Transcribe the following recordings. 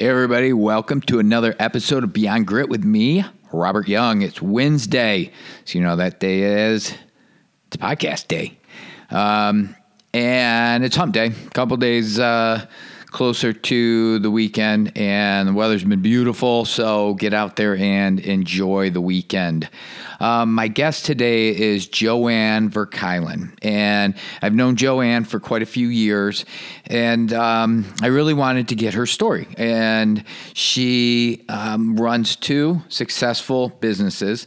Hey, everybody, welcome to another episode of Beyond Grit with me, Robert Young. It's Wednesday, so you know that day is it's podcast day. Um, and it's hump day, a couple days uh, closer to the weekend, and the weather's been beautiful, so get out there and enjoy the weekend. Um, my guest today is Joanne Verkuylen, and I've known Joanne for quite a few years, and um, I really wanted to get her story. And she um, runs two successful businesses.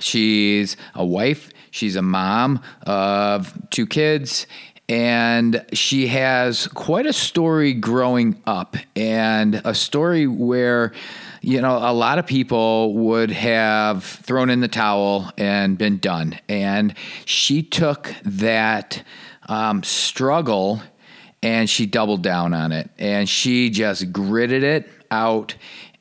She's a wife, she's a mom of two kids, and she has quite a story growing up and a story where you know, a lot of people would have thrown in the towel and been done. And she took that um, struggle and she doubled down on it. And she just gritted it out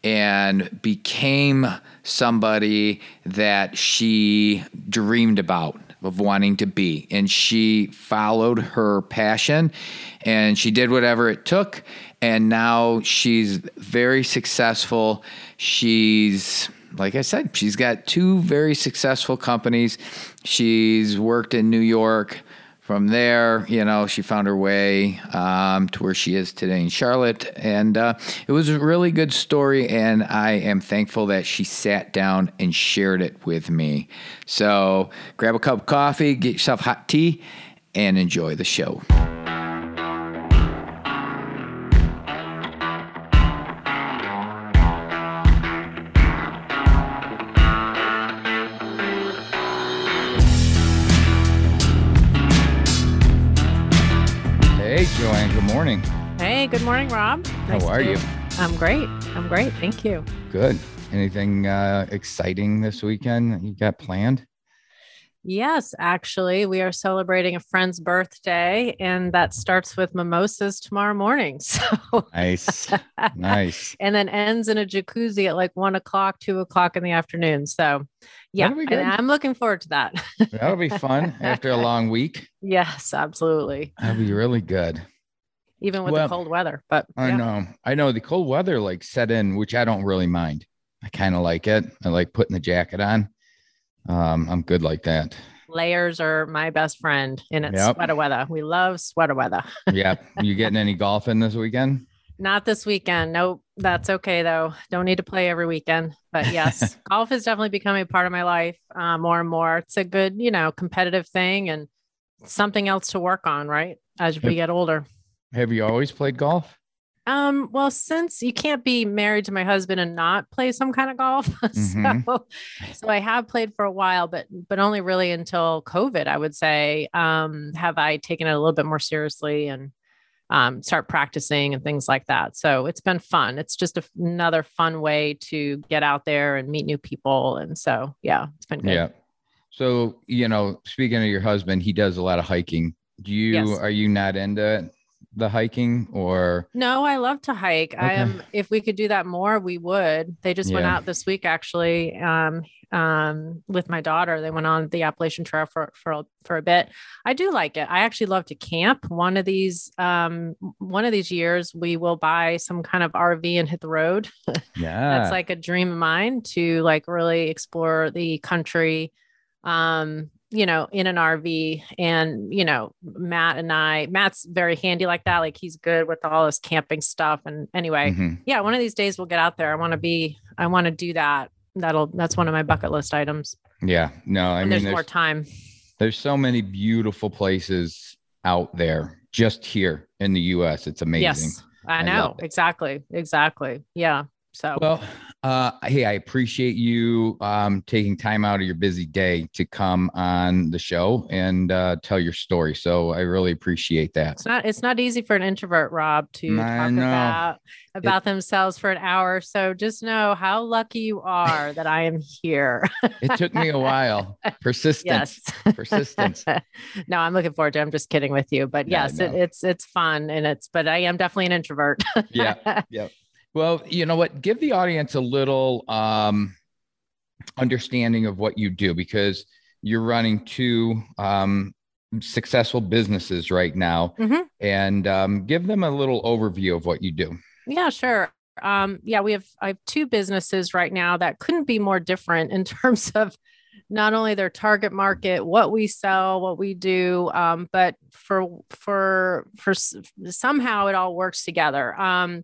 and became somebody that she dreamed about of wanting to be. And she followed her passion and she did whatever it took and now she's very successful. She's like I said, she's got two very successful companies. She's worked in New York. From there, you know, she found her way um, to where she is today in Charlotte. And uh, it was a really good story. And I am thankful that she sat down and shared it with me. So grab a cup of coffee, get yourself hot tea, and enjoy the show. Morning. Hey, good morning, Rob. Nice How are you? I'm great. I'm great. Thank you. Good. Anything uh, exciting this weekend you got planned? Yes, actually, we are celebrating a friend's birthday, and that starts with mimosas tomorrow morning. So nice, nice, and then ends in a jacuzzi at like one o'clock, two o'clock in the afternoon. So, yeah, I'm looking forward to that. That'll be fun after a long week. Yes, absolutely. That'll be really good even with well, the cold weather. But I know, I know the cold weather like set in, which I don't really mind. I kind of like it. I like putting the jacket on. Um, I'm good like that. Layers are my best friend in it's yep. sweater weather. We love sweater weather. yeah. You getting any golf in this weekend? Not this weekend. Nope. That's okay though. Don't need to play every weekend. But yes, golf is definitely becoming a part of my life uh, more and more. It's a good, you know, competitive thing and something else to work on, right? As we get older. Have you always played golf? Um, well, since you can't be married to my husband and not play some kind of golf, mm-hmm. so so I have played for a while, but but only really until COVID, I would say. Um, have I taken it a little bit more seriously and um, start practicing and things like that. So it's been fun. It's just a, another fun way to get out there and meet new people. And so, yeah, it's been good. Yeah. So, you know, speaking of your husband, he does a lot of hiking. Do you, yes. are you not into it? The hiking or? No i love to hike. Okay. i am if we could do that more we would. They just yeah. went out this week actually um um with my daughter. They went on the appalachian trail for for for a bit. I do like it. I actually love to camp. One of these um one of these years we will buy some kind of rv and hit the road. Yeah. that's like a dream of mine to like really explore the country. Um you know, in an RV. And, you know, Matt and I, Matt's very handy like that. Like he's good with all this camping stuff. And anyway, mm-hmm. yeah, one of these days we'll get out there. I want to be, I want to do that. That'll, that's one of my bucket list items. Yeah. No, I mean, there's, there's more time. There's so many beautiful places out there just here in the US. It's amazing. Yes, I know. I exactly. Exactly. Yeah. So, well, uh, hey, I appreciate you um, taking time out of your busy day to come on the show and uh, tell your story. So I really appreciate that. It's not it's not easy for an introvert, Rob, to I talk know. about about it, themselves for an hour. So just know how lucky you are that I am here. it took me a while. Persistence. Yes. Persistence. no, I'm looking forward to. It. I'm just kidding with you, but yes, it, it's it's fun and it's. But I am definitely an introvert. yeah. Yep. Well, you know what? Give the audience a little um, understanding of what you do because you're running two um, successful businesses right now, mm-hmm. and um, give them a little overview of what you do. Yeah, sure. Um, yeah, we have I have two businesses right now that couldn't be more different in terms of not only their target market, what we sell, what we do, um, but for for for somehow it all works together. Um,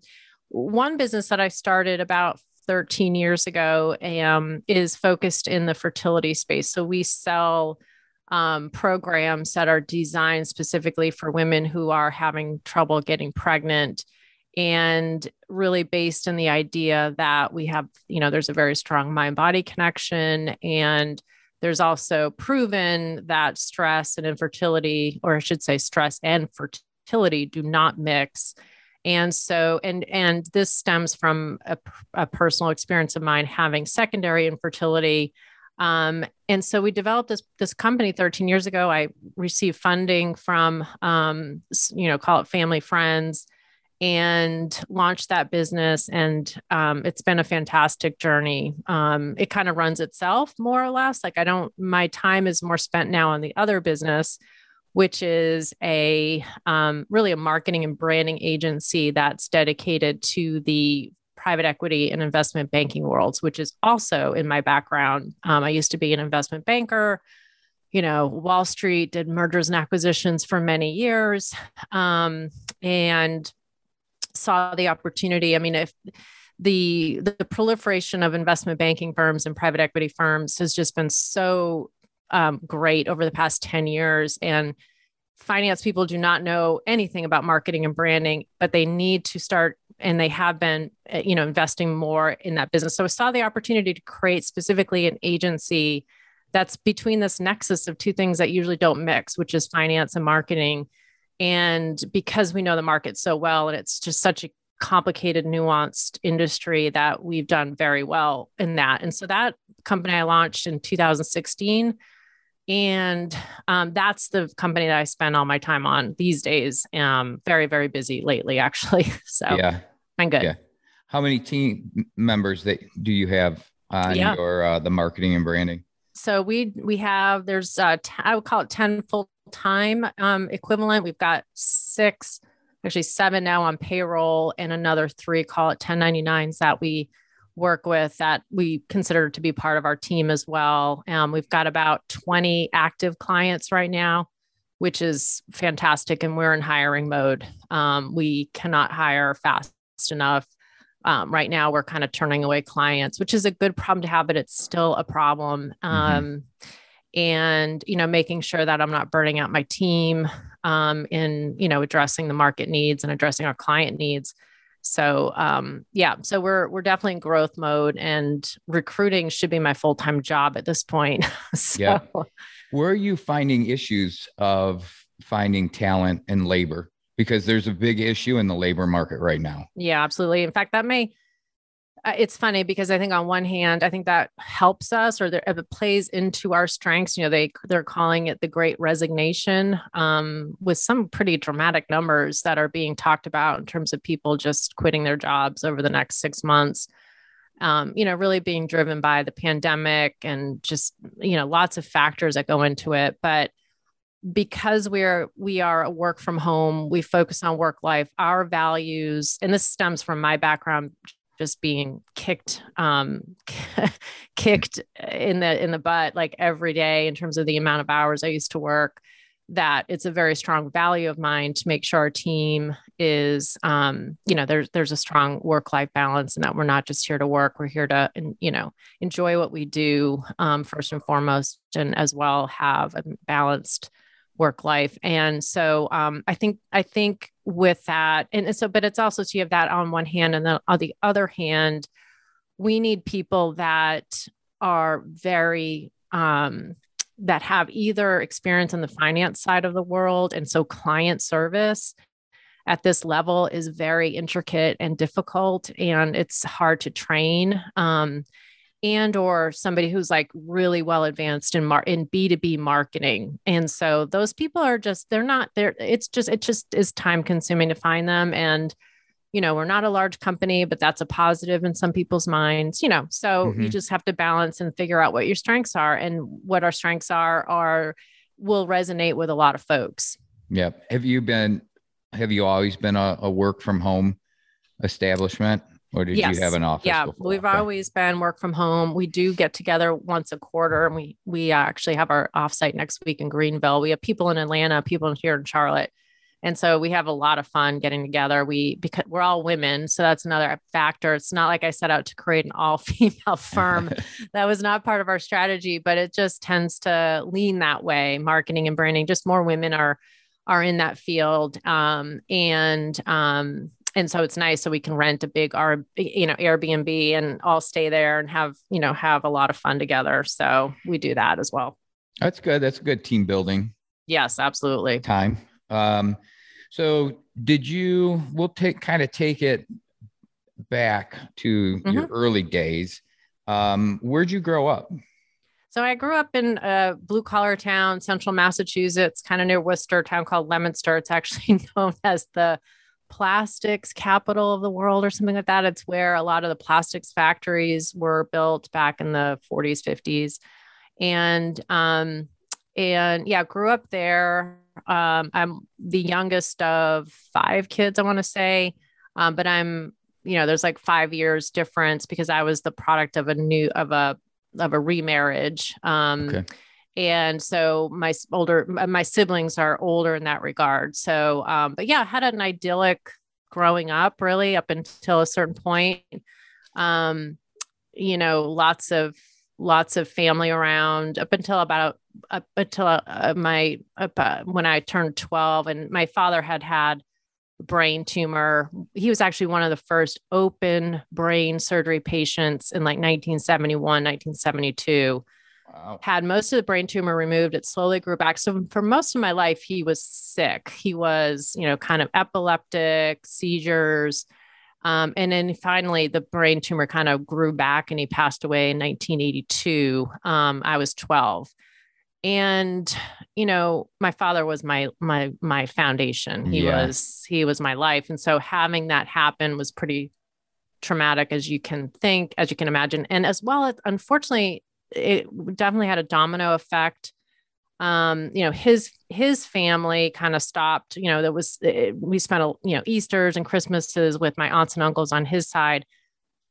one business that I started about 13 years ago um, is focused in the fertility space. So we sell um, programs that are designed specifically for women who are having trouble getting pregnant and really based in the idea that we have, you know, there's a very strong mind body connection. And there's also proven that stress and infertility, or I should say, stress and fertility do not mix. And so, and and this stems from a, a personal experience of mine having secondary infertility. Um, and so we developed this this company 13 years ago. I received funding from, um, you know, call it family friends, and launched that business. And um, it's been a fantastic journey. Um, it kind of runs itself more or less. Like I don't, my time is more spent now on the other business, which is a um, really a marketing and branding agency that's dedicated to the private equity and investment banking worlds, which is also in my background. Um, I used to be an investment banker you know, Wall Street did mergers and acquisitions for many years. Um, and saw the opportunity. I mean, if the the proliferation of investment banking firms and private equity firms has just been so um, great over the past 10 years and finance people do not know anything about marketing and branding but they need to start and they have been uh, you know investing more in that business so i saw the opportunity to create specifically an agency that's between this nexus of two things that usually don't mix which is finance and marketing and because we know the market so well, and it's just such a complicated, nuanced industry that we've done very well in that. And so that company I launched in 2016. And um, that's the company that I spend all my time on these days. Um, very, very busy lately, actually. So yeah, I'm good. Yeah. How many team members that do you have on yeah. your uh, the marketing and branding? So we we have there's uh, t- I would call it 10 full time um, equivalent. We've got six, actually seven now on payroll, and another three, call it 1099s that we work with that we consider to be part of our team as well. Um, we've got about 20 active clients right now, which is fantastic. And we're in hiring mode. Um, we cannot hire fast enough. Um, right now, we're kind of turning away clients, which is a good problem to have, but it's still a problem. Mm-hmm. Um, and you know making sure that i'm not burning out my team um, in you know addressing the market needs and addressing our client needs so um, yeah so we're we're definitely in growth mode and recruiting should be my full-time job at this point. So, yeah. Where are you finding issues of finding talent and labor? Because there's a big issue in the labor market right now. Yeah absolutely. In fact that may it's funny because I think on one hand, I think that helps us or it plays into our strengths. You know, they they're calling it the Great Resignation, um, with some pretty dramatic numbers that are being talked about in terms of people just quitting their jobs over the next six months. Um, you know, really being driven by the pandemic and just you know lots of factors that go into it, but because we're we are a work from home we focus on work life our values and this stems from my background just being kicked um kicked in the in the butt like every day in terms of the amount of hours I used to work that it's a very strong value of mine to make sure our team is um you know there's there's a strong work life balance and that we're not just here to work. We're here to you know enjoy what we do um first and foremost and as well have a balanced work life and so um I think I think with that. And so, but it's also so you have that on one hand, and then on the other hand, we need people that are very um, that have either experience in the finance side of the world, and so client service at this level is very intricate and difficult, and it's hard to train. Um, and or somebody who's like really well advanced in mar- in B2B marketing. And so those people are just they're not there it's just it just is time consuming to find them and you know, we're not a large company, but that's a positive in some people's minds, you know. So mm-hmm. you just have to balance and figure out what your strengths are and what our strengths are are will resonate with a lot of folks. Yep. Have you been have you always been a, a work from home establishment? Or did yes. you have an office? Yeah, before? we've okay. always been work from home. We do get together once a quarter, and we we actually have our offsite next week in Greenville. We have people in Atlanta, people here in Charlotte, and so we have a lot of fun getting together. We because we're all women, so that's another factor. It's not like I set out to create an all female firm. that was not part of our strategy, but it just tends to lean that way. Marketing and branding, just more women are are in that field, um, and um, and so it's nice so we can rent a big our you know Airbnb and all stay there and have you know have a lot of fun together. So we do that as well. That's good. That's good team building. Yes, absolutely. Time. Um, so did you? We'll take kind of take it back to mm-hmm. your early days. Um, where'd you grow up? So I grew up in a blue collar town, central Massachusetts, kind of near Worcester, town called Leominster. It's actually known as the plastics capital of the world or something like that. It's where a lot of the plastics factories were built back in the 40s, 50s. And um, and yeah, grew up there. Um, I'm the youngest of five kids, I want to say. Um, but I'm, you know, there's like five years difference because I was the product of a new of a of a remarriage. Um, okay and so my older my siblings are older in that regard. So um, but yeah I had an idyllic growing up really up until a certain point. Um, you know lots of lots of family around up until about up until uh, my uh, when i turned 12 and my father had had brain tumor. He was actually one of the first open brain surgery patients in like 1971 1972 Wow. Had most of the brain tumor removed. It slowly grew back. So for most of my life, he was sick. He was, you know, kind of epileptic, seizures. Um, and then finally, the brain tumor kind of grew back and he passed away in 1982. Um, I was 12. And you know, my father was my my my foundation. He yeah. was he was my life. And so having that happen was pretty traumatic as you can think, as you can imagine. And as well, unfortunately, it definitely had a domino effect. Um you know his his family kind of stopped you know that was it, we spent a, you know easters and christmases with my aunts and uncles on his side.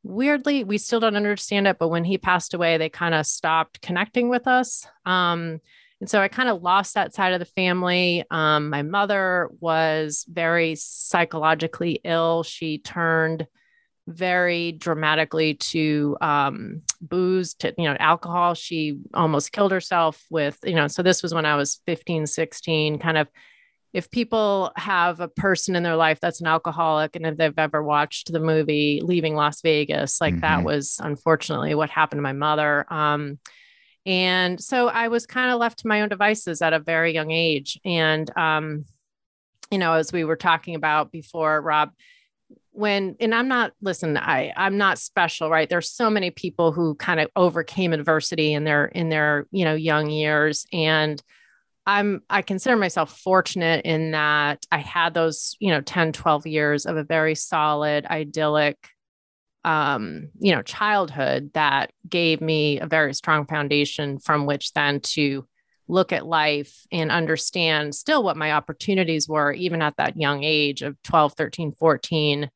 Weirdly we still don't understand it but when he passed away they kind of stopped connecting with us. Um and so i kind of lost that side of the family. Um my mother was very psychologically ill. She turned very dramatically to um, booze, to, you know, alcohol. She almost killed herself with, you know, so this was when I was 15, 16, kind of. If people have a person in their life that's an alcoholic, and if they've ever watched the movie Leaving Las Vegas, like mm-hmm. that was unfortunately what happened to my mother. Um, and so I was kind of left to my own devices at a very young age. And, um, you know, as we were talking about before, Rob, when and i'm not listen i i'm not special right? There's so many people who kind of overcame adversity in their in their you know young years. And i'm i consider myself fortunate in that i had those you know 10 12 years of a very solid idyllic um you know childhood that gave me a very strong foundation from which then to look at life and understand still what my opportunities were even at that young age of 12 13 14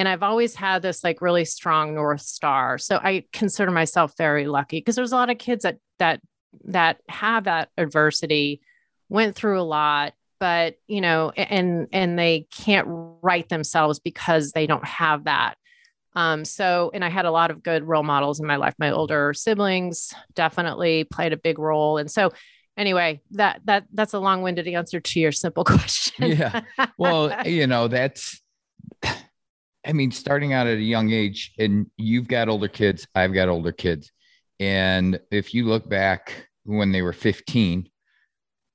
and I've always had this like really strong North Star. So I consider myself very lucky because there's a lot of kids that that that have that adversity, went through a lot, but you know, and and they can't write themselves because they don't have that. Um, so, and I had a lot of good role models in my life. My older siblings definitely played a big role. And so, anyway, that that that's a long-winded answer to your simple question. yeah. Well, you know, that's I mean, starting out at a young age, and you've got older kids, I've got older kids. And if you look back when they were 15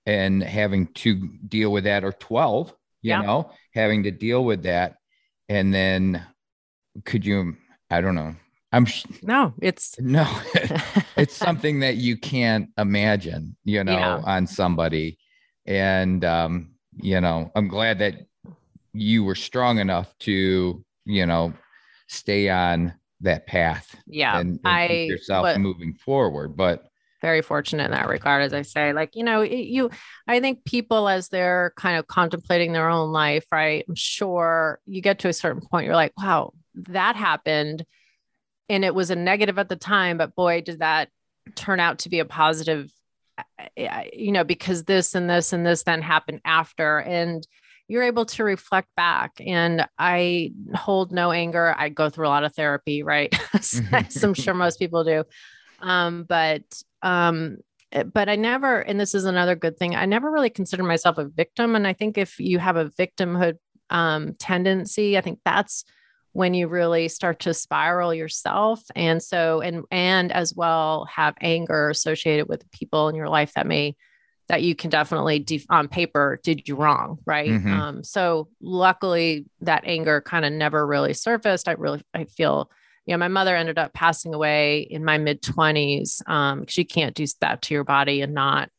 and having to deal with that, or 12, you yeah. know, having to deal with that. And then could you, I don't know. I'm no, it's no, it's something that you can't imagine, you know, yeah. on somebody. And, um, you know, I'm glad that you were strong enough to you know, stay on that path. Yeah. And, and I yourself moving forward. But very fortunate in that regard, as I say, like, you know, you, I think people, as they're kind of contemplating their own life, right? I'm sure you get to a certain point, you're like, wow, that happened and it was a negative at the time but boy did that turn out to be a positive you know because this and this and this then happened after and you're able to reflect back and i hold no anger i go through a lot of therapy right? As i'm sure most people do. Um, but um, but i never and this is another good thing i never really consider myself a victim and i think if you have a victimhood um, tendency i think that's when you really start to spiral yourself and so and and as well have anger associated with people in your life that may that you can definitely def- on paper did you wrong right mm-hmm. um, so luckily that anger kind of never really surfaced i really i feel you know my mother ended up passing away in my mid 20s um, she can't do that to your body and not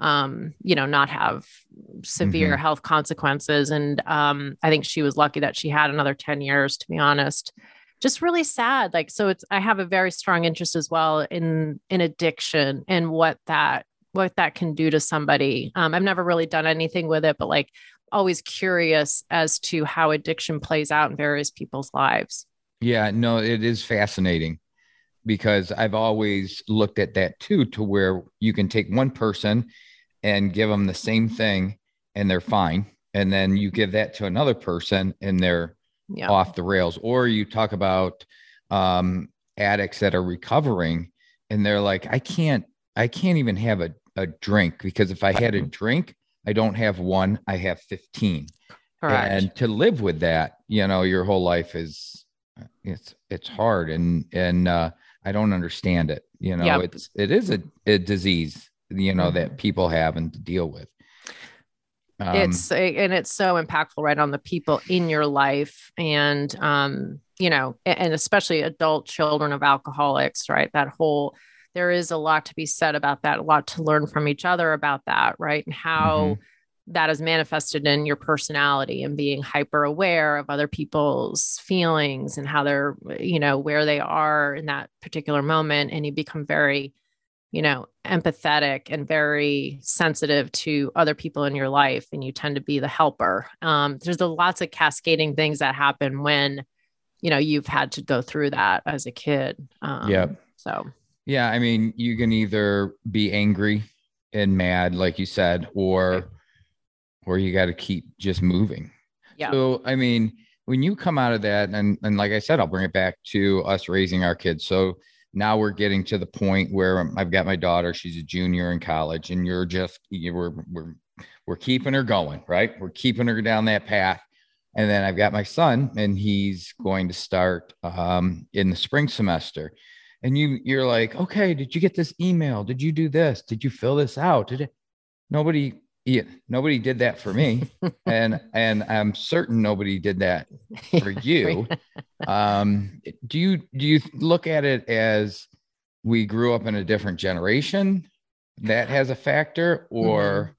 um, you know, not have severe mm-hmm. health consequences. And um, I think she was lucky that she had another 10 years, to be honest. Just really sad. Like, so it's I have a very strong interest as well in in addiction and what that what that can do to somebody. Um, I've never really done anything with it, but like always curious as to how addiction plays out in various people's lives. Yeah, no, it is fascinating because I've always looked at that too, to where you can take one person and give them the same thing and they're fine. And then you give that to another person and they're yeah. off the rails. Or you talk about um, addicts that are recovering and they're like, I can't, I can't even have a, a drink because if I had a drink, I don't have one, I have 15. Correct. And to live with that, you know, your whole life is it's it's hard and and uh I don't understand it. You know, yep. it's it is a, a disease you know, mm-hmm. that people have and to deal with. Um, it's and it's so impactful right on the people in your life and um you know and especially adult children of alcoholics right that whole there is a lot to be said about that a lot to learn from each other about that right and how mm-hmm. that is manifested in your personality and being hyper aware of other people's feelings and how they're you know where they are in that particular moment and you become very you know, empathetic and very sensitive to other people in your life, and you tend to be the helper. Um, there's a, lots of cascading things that happen when, you know, you've had to go through that as a kid. Um, yeah. So, yeah, I mean, you can either be angry and mad, like you said, or, or you got to keep just moving. Yeah. So, I mean, when you come out of that, and and like I said, I'll bring it back to us raising our kids. So now we're getting to the point where I've got my daughter, she's a junior in college, and you're just you, we're we're we're keeping her going, right? We're keeping her down that path. And then I've got my son, and he's going to start um, in the spring semester. And you you're like, okay, did you get this email? Did you do this? Did you fill this out? Did it? Nobody yeah, nobody did that for me, and and I'm certain nobody did that for you. um, do you do you look at it as we grew up in a different generation that has a factor, or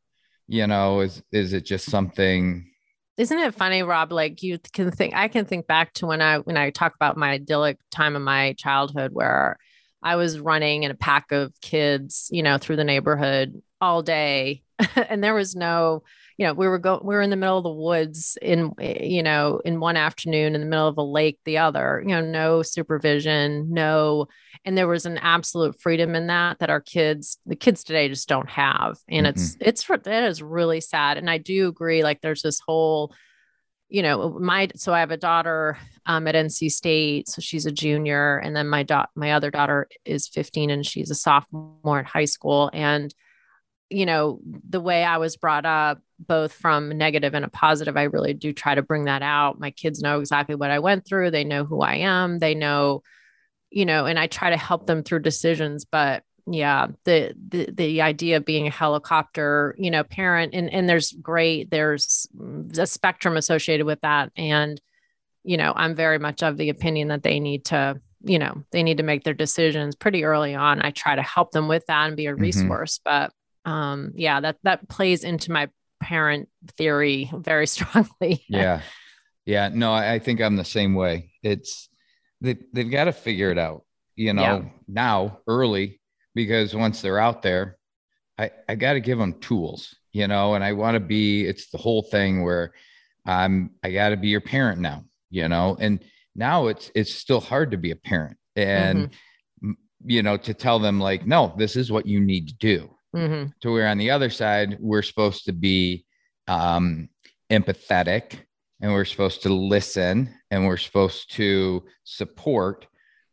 mm-hmm. you know, is is it just something? Isn't it funny, Rob? Like you can think, I can think back to when I when I talk about my idyllic time of my childhood where I was running in a pack of kids, you know, through the neighborhood all day and there was no you know we were go we were in the middle of the woods in you know in one afternoon in the middle of a lake the other you know no supervision no and there was an absolute freedom in that that our kids the kids today just don't have. And mm-hmm. it's it's that is really sad. And i do agree like there's this whole you know my so i have a daughter um, at nc state so she's a junior and then my dot my other daughter is 15 and she's a sophomore at high school. And you know, the way I was brought up, both from negative and a positive, I really do try to bring that out. My kids know exactly what I went through. They know who I am. They know, you know, and I try to help them through decisions. But yeah, the the the idea of being a helicopter, you know, parent, and and there's great, there's a spectrum associated with that. And, you know, I'm very much of the opinion that they need to you know they need to make their decisions pretty early on i try to help them with that and be a mm-hmm. resource mm-hmm. but um yeah that that plays into my parent theory very strongly. Yeah. Yeah no i think i'm the same way. It's they, they've got to figure it out you know yeah. now early because once they're out there i i got to give them tools you know and i want to be it's the whole thing where i'm i got to be your parent now you know and now it's it's still hard to be a parent. And mm-hmm. you know to tell them like no this is what you need to do mm-hmm. to where on the other side we're supposed to be um, empathetic and we're supposed to listen and we're supposed to support.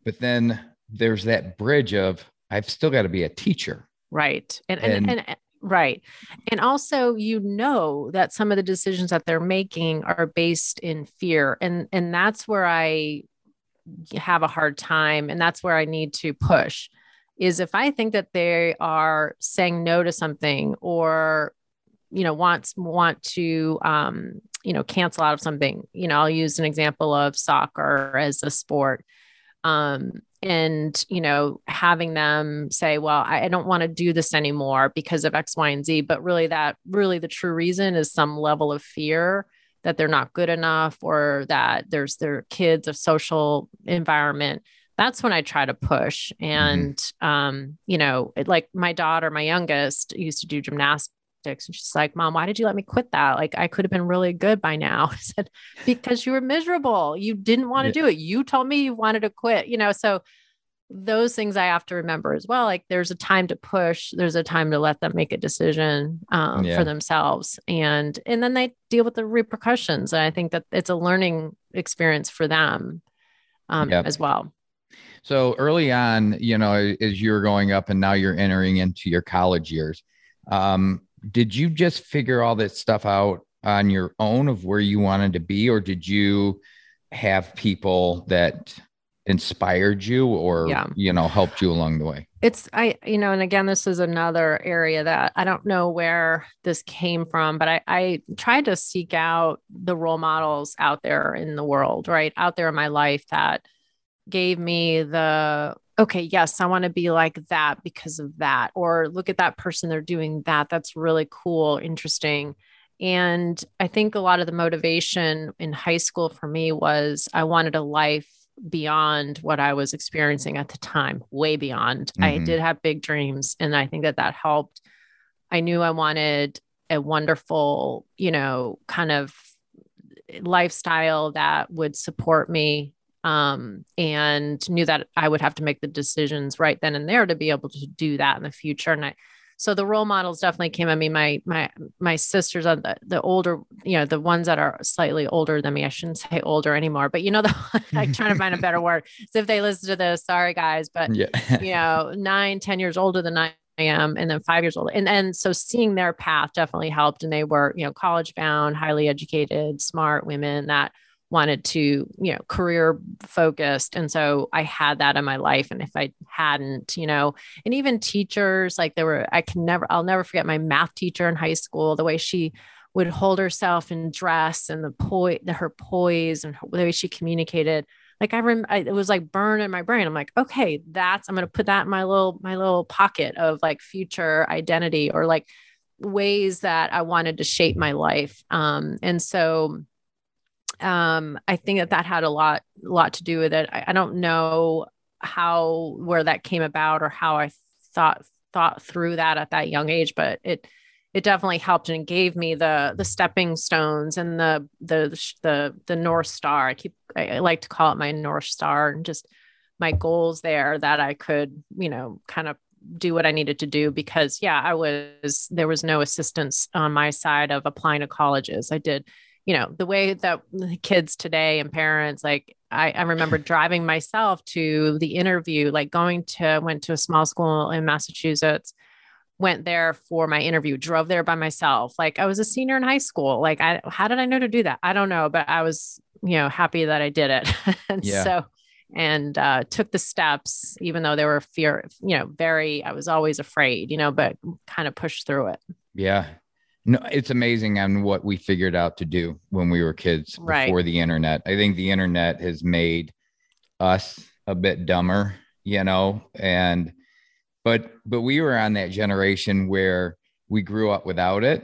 But then there's that bridge of i've still got to be a teacher. Right. And and, and, and right. And also you know that some of the decisions that they're making are based in fear. And and that's where i have a hard time and that's where i need to push is if i think that they are saying no to something or you know wants want to um you know cancel out of something you know i'll use an example of soccer as a sport um and you know having them say well i, I don't want to do this anymore because of x y and z but really that really the true reason is some level of fear that they're not good enough or that there's their kids of social environment that's when i try to push mm-hmm. and mm-hmm. um you know it, like my daughter my youngest used to do gymnastics and she's like, Mom, why did you let me quit that? Like, I could have been really good by now. I said, Because you were miserable. You didn't want to yeah. do it. You told me you wanted to quit, you know? So, those things I have to remember as well. Like, there's a time to push, there's a time to let them make a decision um, yeah. for themselves. And, and then they deal with the repercussions. And I think that it's a learning experience for them um, yep. as well. So early on, you know, as you're going up and now you're entering into your college years, um, did you just figure all this stuff out on your own of where you wanted to be, or did you have people that inspired you or yeah. you know helped you along the way? It's i you know and again this is another area that i don't know where this came from but i i tried to seek out the role models out there in the world right? Out there in my life that gave me the okay, yes, I want to be like that because of that. Or look at that person, they're doing that. That's really cool, interesting. And I think a lot of the motivation in high school for me was I wanted a life beyond what I was experiencing at the time, way beyond. Mm-hmm. I did have big dreams, and I think that that helped. I knew I wanted a wonderful, you know, kind of lifestyle that would support me um, and knew that I would have to make the decisions right then and there to be able to do that in the future. And I, so the role models definitely came. I mean, my my my sisters are the, the older, you know, the ones that are slightly older than me. I shouldn't say older anymore, but you know, the I'm trying to find a better word. So if they listen to this, sorry guys, but yeah. you know, nine, ten years older than I am, and then five years old, And and so seeing their path definitely helped. And they were, you know, college bound, highly educated, smart women that wanted to, you know, career focused. And so I had that in my life. And if I hadn't, you know, and even teachers, like there were, I can never, I'll never forget my math teacher in high school, the way she would hold herself in dress and the poise, her poise and the way she communicated. Like I remember, it was like burned in my brain. I'm like, okay, that's, I'm going to put that in my little, my little pocket of like future identity or like ways that I wanted to shape my life. Um, and so, um, I think that that had a lot, lot to do with it. I, I don't know how where that came about or how I thought thought through that at that young age, but it it definitely helped and gave me the the stepping stones and the the the the north star. I keep I, like to call it my north star and just my goals there that I could you know kind of do what I needed to do because yeah I was there was no assistance on my side of applying to colleges. I did you know the way that kids today and parents like I, I remember driving myself to the interview like going to went to a small school in massachusetts went there for my interview drove there by myself. Like i was a senior in high school. Like i how did i know to do that? I don't know but i was you know happy that i did it. And yeah. so and uh, took the steps even though there were fear you know very i was always afraid you know but kind of pushed through it. Yeah no, it's amazing on what we figured out to do when we were kids right. before the internet. I think the internet has made us a bit dumber, you know, and but but we were on that generation where we grew up without it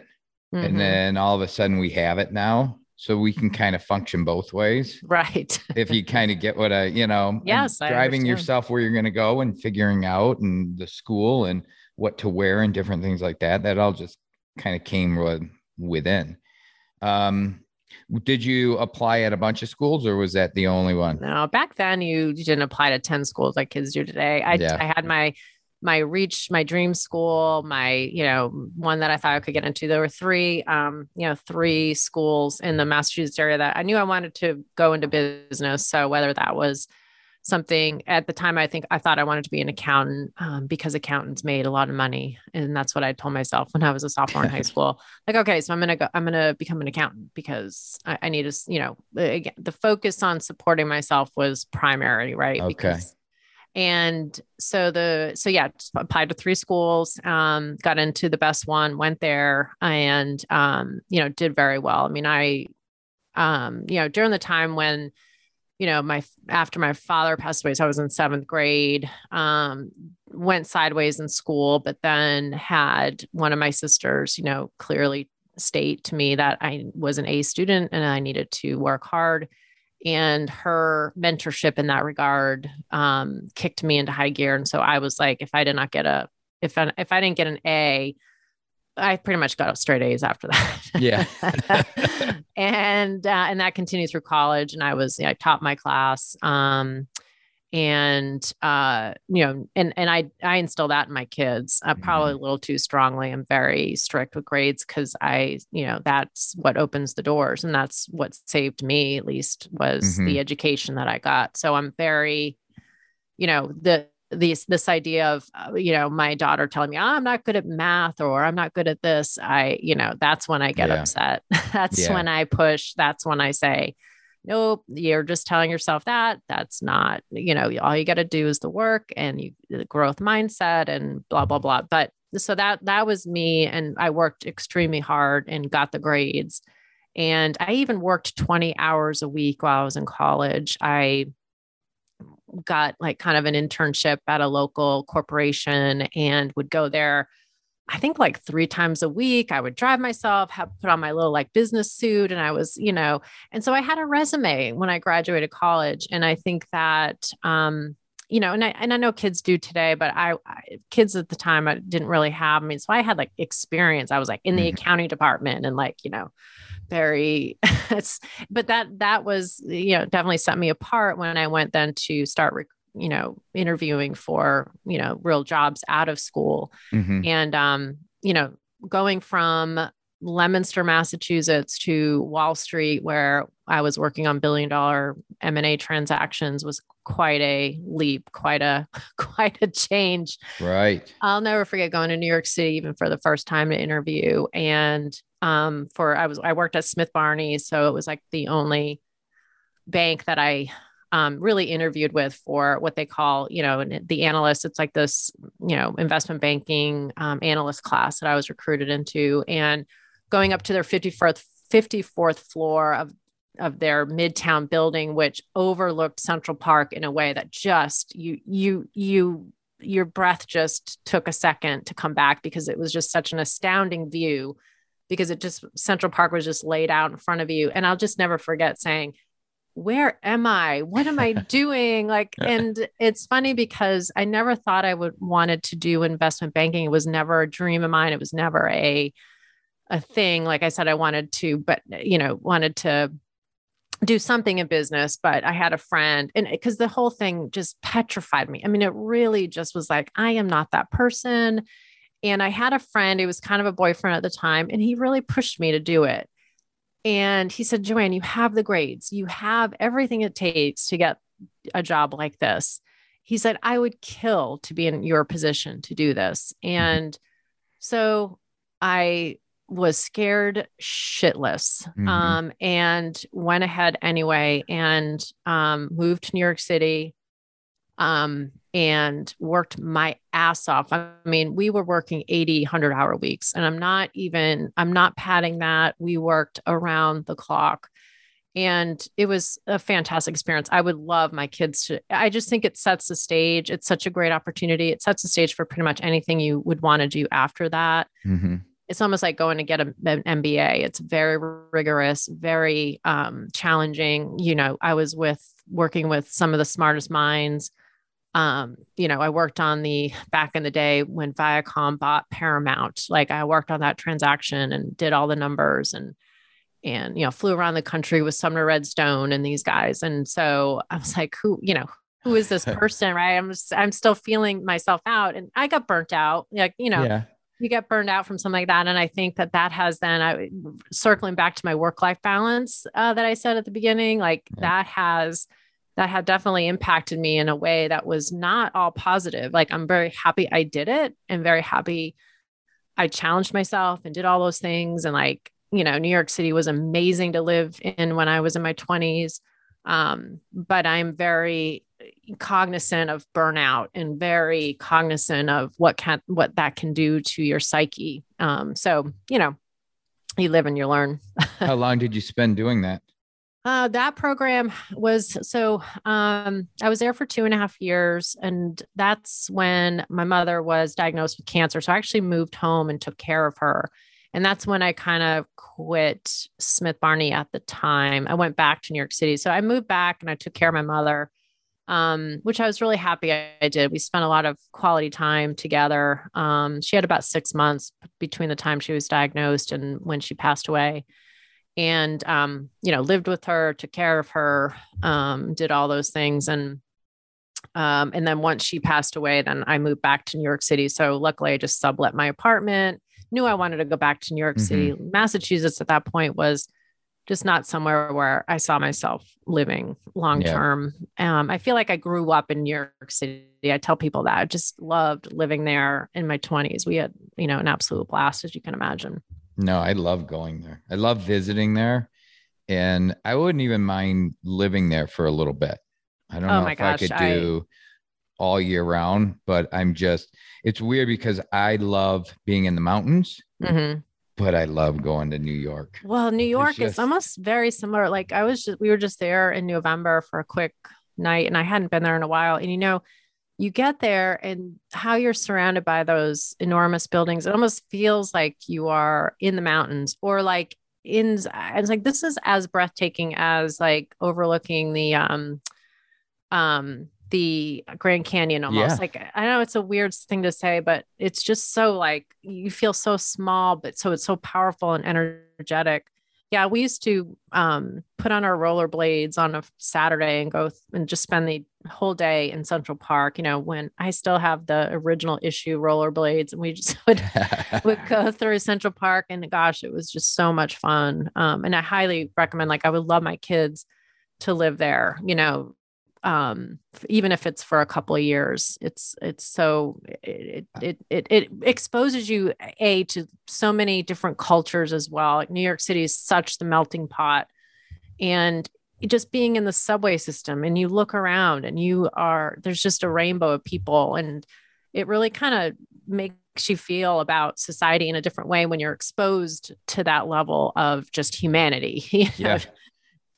mm-hmm. and then all of a sudden we have it now so we can kind of function both ways right if you kind of get what i you know yes driving yourself where you're going to go and figuring out and the school and what to wear and different things like that that all just kind of came within. Um, Did you apply at a bunch of schools or was that the only one? No, back then you didn't apply to 10 schools like kids do today. I, yeah. I had my my reach my dream school my you know one that i thought i could get into there were three um you know three schools in the massachusetts area that i knew i wanted to go into business so whether that was something. At the time i think i thought i wanted to be an accountant um, because accountants made a lot of money and that's what i told myself when i was a sophomore in high school. Like okay so i'm gonna go i'm gonna become an accountant because i, I need to you know again the focus on supporting myself was primary right? Okay. because and so the so yeah applied to three schools um, got into the best one went there and um, you know did very well. I mean i um, you know during the time when you know my after my father passed away so i was in seventh grade um, went sideways in school but then had one of my sisters you know clearly state to me that i was an a student and i needed to work hard and her mentorship in that regard um, kicked me into high gear. And so I was like, if I did not get a, if I, if I didn't get an A, I pretty much got straight A's after that. Yeah. and, uh, and that continued through college. And I was, you know, I taught my class. Um, and uh, you know, and and I I instill that in my kids. Uh, probably mm-hmm. a little too strongly. I'm very strict with grades because I, you know, that's what opens the doors, and that's what saved me. At least was mm-hmm. the education that I got. So I'm very, you know, the these this idea of uh, you know my daughter telling me oh, i'm not good at math or i'm not good at this i you know that's when i get yeah. upset that's yeah. when i push that's when i say nope, you're just telling yourself that. That's not, you know, all you got to do is the work and you the growth mindset and blah, blah, blah. But so that that was me. And I worked extremely hard and got the grades. And I even worked 20 hours a week while I was in college. I got like kind of an internship at a local corporation and would go there I think like three times a week, I would drive myself, have put on my little like business suit. And I was, you know, and so I had a resume when I graduated college. And I think that, um, you know, and I, and I know kids do today, but I, I, kids at the time I didn't really have. I mean, so I had like experience. I was like in the mm-hmm. accounting department and like, you know, very it's but that that was you know definitely set me apart when I went then to start rec- you know interviewing for you know real jobs out of school mm-hmm. and um you know going from leominster massachusetts to wall street where i was working on billion dollar m&a transactions was quite a leap quite a quite a change. Right. I'll never forget going to new york city even for the first time to interview. And um for i was i worked at smith barney so it was like the only bank that i um, really interviewed with for what they call, you know, the analyst. It's like this, you know, investment banking um, analyst class that I was recruited into, and going up to their 54th 54th floor of of their midtown building, which overlooked Central Park in a way that just you you you your breath just took a second to come back because it was just such an astounding view because it just Central Park was just laid out in front of you. And I'll just never forget saying, where am I? What am I doing? Like, and it's funny because I never thought I would wanted to do investment banking. It was never a dream of mine. It was never a a thing. Like I said, I wanted to, but you know, wanted to do something in business. But I had a friend, and because the whole thing just petrified me. I mean, it really just was like, I am not that person. And I had a friend, he was kind of a boyfriend at the time, and he really pushed me to do it. And he said, Joanne, you have the grades, you have everything it takes to get a job like this. He said, I would kill to be in your position to do this. Mm-hmm. And so I was scared shitless mm-hmm. um, and went ahead anyway and um, moved to New York City. Um, and worked my ass off. I mean, we were working 80, 100 hour weeks, and I'm not even, I'm not padding that. We worked around the clock. And it was a fantastic experience. I would love my kids to, I just think it sets the stage. It's such a great opportunity. It sets the stage for pretty much anything you would want to do after that. Mm-hmm. It's almost like going to get an MBA. It's very rigorous, very um, challenging. You know, I was with working with some of the smartest minds um, you know, I worked on the back in the day when Viacom bought Paramount. Like I worked on that transaction and did all the numbers and and you know flew around the country with Sumner Redstone and these guys. And so I was like, who you know who is this person, right? I'm just, I'm still feeling myself out, and I got burnt out. Like you know. Yeah. You get burned out from something like that, and I think that that has then I circling back to my work life balance uh, that I said at the beginning, like yeah. that has that had definitely impacted me in a way that was not all positive. Like I'm very happy I did it and very happy I challenged myself and did all those things. And like, you know, New York City was amazing to live in when I was in my 20s. Um, but I'm very cognizant of burnout and very cognizant of what can what that can do to your psyche. Um, so you know, you live and you learn. How long did you spend doing that? Uh, that program was so um, I was there for two and a half years, and that's when my mother was diagnosed with cancer. So I actually moved home and took care of her. And that's when I kind of quit Smith Barney at the time. I went back to New York City. So I moved back and I took care of my mother, um, which I was really happy I did. We spent a lot of quality time together. Um, she had about six months between the time she was diagnosed and when she passed away and um, you know lived with her took care of her um, did all those things and um, and then once she passed away then i moved back to new york city so luckily i just sublet my apartment knew i wanted to go back to new york mm-hmm. city massachusetts at that point was just not somewhere where i saw myself living long term yeah. um, i feel like i grew up in new york city i tell people that i just loved living there in my 20s we had you know an absolute blast as you can imagine no, I love going there. I love visiting there. And I wouldn't even mind living there for a little bit. I don't oh know if gosh, I could do I... all year round, but I'm just, it's weird because I love being in the mountains, mm-hmm. But I love going to New York. Well, New York just... is almost very similar. Like I was just, we were just there in November for a quick night and I hadn't been there in a while. And you know, you get there and how you're surrounded by those enormous buildings, it almost feels like you are in the mountains or like in it's like this is as breathtaking as like overlooking the um um the Grand Canyon almost. Yeah. Like I know it's a weird thing to say, but it's just so like you feel so small, but so it's so powerful and energetic. Yeah, we used to um, put on our rollerblades on a Saturday and go th- and just spend the whole day in Central Park. You know, when I still have the original issue rollerblades, and we just would would go through Central Park, and gosh, it was just so much fun. Um, and I highly recommend. Like, I would love my kids to live there. You know, um, even if it's for a couple of years. It's it's so it it it it exposes you a to so many different cultures as well. Like New York City is such the melting pot, and just being in the subway system and you look around and you are there's just a rainbow of people and it really kind of makes you feel about society in a different way when you're exposed to that level of just humanity. You know? Yeah.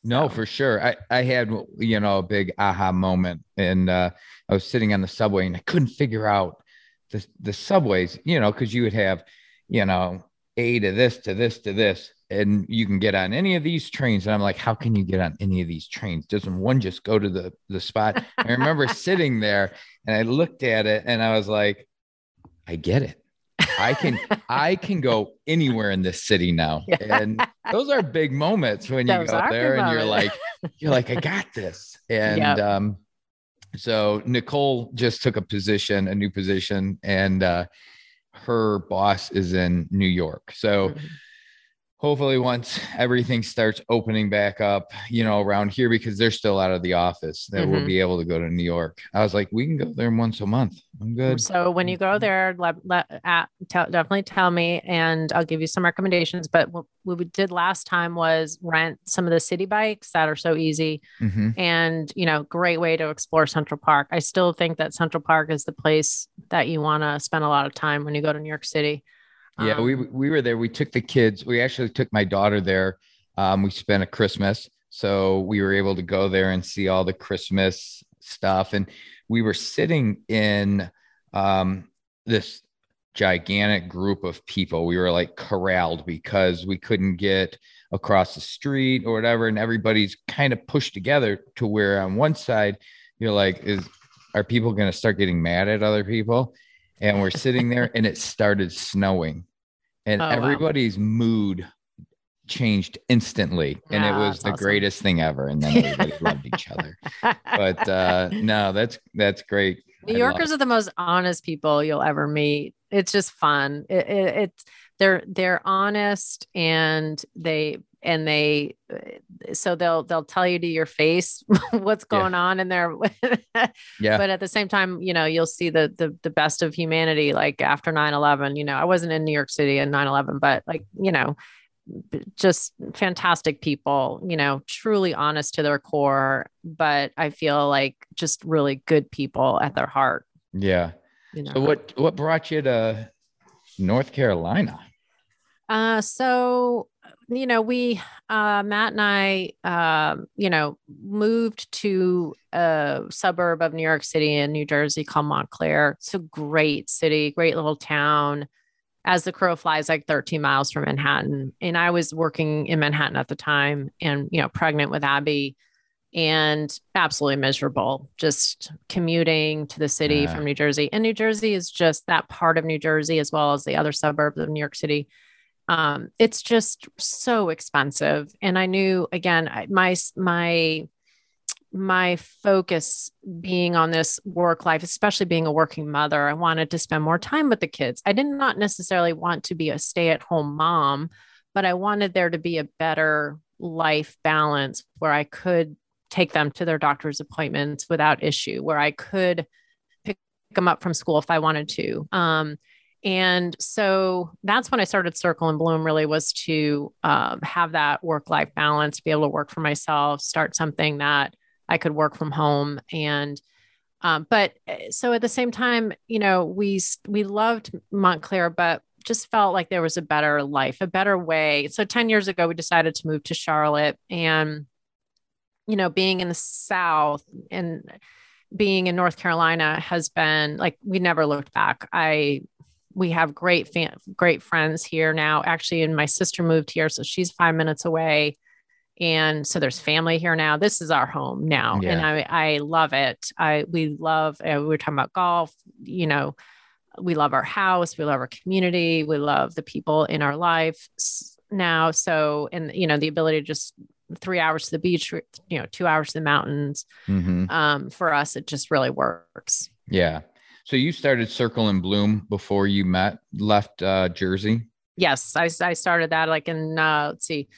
No, for sure. I, I had, you know, a big aha moment and uh, I was sitting on the subway and I couldn't figure out the, the subways, you know, cause you would have, you know, A to this, to this, to this, and you can get on any of these trains. And I'm like, how can you get on any of these trains? Doesn't one just go to the, the spot? I remember sitting there and I looked at it and I was like, I get it. I can I can go anywhere in this city now. And those are big moments when you those go there and you're like, you're like, I got this. And yep. um, so Nicole just took a position, a new position, and uh, her boss is in New York. So mm-hmm hopefully once everything starts opening back up you know around here because they're still out of the office that mm-hmm. we'll be able to go to new york. I was like we can go there once a month. I'm good. So when you go there let, let uh, tell, definitely tell me and i'll give you some recommendations. But what we did last time was rent some of the city bikes that are so easy mm-hmm. and you know great way to explore central park. I still think that central park is the place that you want to spend a lot of time when you go to new york city yeah, um, we we were there. We took the kids. We actually took my daughter there. Um, we spent a Christmas, so we were able to go there and see all the Christmas stuff. And we were sitting in um, this gigantic group of people. We were like corralled because we couldn't get across the street or whatever, and everybody's kind of pushed together to where on one side you're like, is are people going to start getting mad at other people? And we're sitting there and it started snowing. And oh, everybody's wow. mood changed instantly and it was the awesome. greatest thing ever and then everybody loved each other. But uh no that's that's great. New yorkers are the most honest people you'll ever meet. It's just fun. It, it, it's they're they're honest and they and they so they'll they'll tell you to your face what's going yeah. on in there. Yeah. But at the same time you know you'll see the, the the best of humanity like after 9-11 you know i wasn't in new york city in 9-11 but like you know just fantastic people you know truly honest to their core but i feel like just really good people at their heart. Yeah. You know? so what what brought you to north carolina? Uh so you know, we, uh, Matt and I, um, you know, moved to a suburb of New York City in New Jersey called Montclair. It's a great city, great little town. As the crow flies, like 13 miles from Manhattan. And I was working in Manhattan at the time and, you know, pregnant with Abby and absolutely miserable just commuting to the city from New Jersey. And New Jersey is just that part of New Jersey as well as the other suburbs of New York City um, it's just so expensive. And I knew again, my my my focus being on this work life, especially being a working mother, I wanted to spend more time with the kids. I did not necessarily want to be a stay at home mom, but I wanted there to be a better life balance where I could take them to their doctor's appointments without issue, where I could pick them up from school if I wanted to. Um, and so that's when I started Circle and Bloom really was to um, have that work life balance, be able to work for myself, start something that I could work from home. And, um, but eh, so at the same time, you know, we, we loved Montclair, but just felt like there was a better life, a better way. So 10 years ago, we decided to move to Charlotte and, you know, being in the South and, being in North Carolina has been like we never looked back. I we have great fan, great friends here now. Actually, and my sister moved here, so she's five minutes away, and so there's family here now. This is our home now, yeah. and I I love it. I we love. Uh, we were talking about golf. You know, we love our house. We love our community. We love the people in our life now. So, and you know, the ability to just three hours to the beach, you know, two hours to the mountains. Mm-hmm. Um, for us, it just really works. Yeah. So you started Circle and Bloom before you met left uh, Jersey. Yes, I, I started that like in uh, let's see,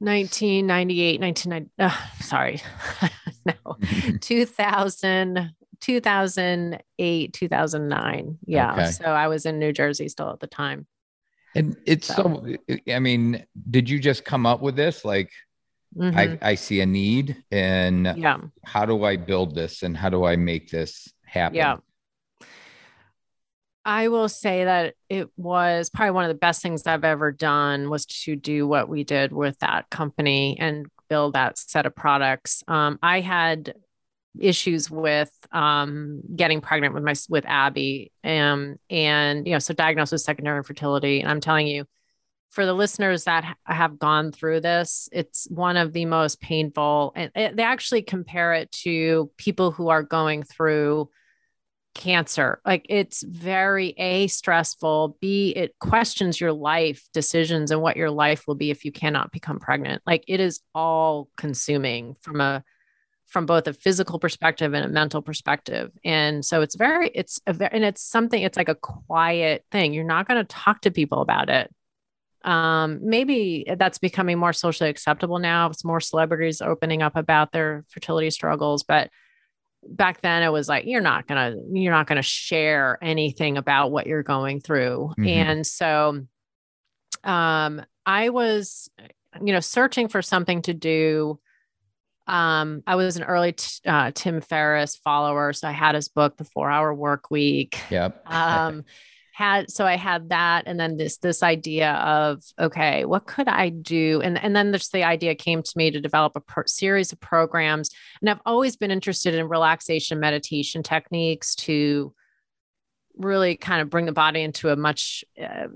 1998, 1990. Uh, sorry, no, 2000, 2008, 2009. Yeah, okay. so I was in New Jersey still at the time. And it's so. so I mean, did you just come up with this? Like, mm-hmm. I, I see a need, and yeah, how do I build this, and how do I make this happen? Yeah. I will say that it was probably one of the best things I've ever done was to do what we did with that company and build that set of products. Um, I had issues with um, getting pregnant with my with Abby, um, and you know, so diagnosed with secondary infertility. And I'm telling you, for the listeners that have gone through this, it's one of the most painful. And it, they actually compare it to people who are going through cancer. Like it's very A, stressful, B, it questions your life decisions and what your life will be if you cannot become pregnant. Like it is all consuming from a from both a physical perspective and a mental perspective. And so it's very, it's a very, and it's something, it's like a quiet thing. You're not going to talk to people about it. Um, maybe that's becoming more socially acceptable now. It's more celebrities opening up about their fertility struggles, but back then it was like you're not gonna you're not gonna share anything about what you're going through. Mm-hmm. and so um i was you know searching for something to do. Um i was an early t- uh, tim ferriss follower so i had his book the four hour work week. Yep. Um had so I had that and then this this idea of okay what could I do? And and then this the idea came to me to develop a series of programs and I've always been interested in relaxation meditation techniques to really kind of bring the body into a much uh,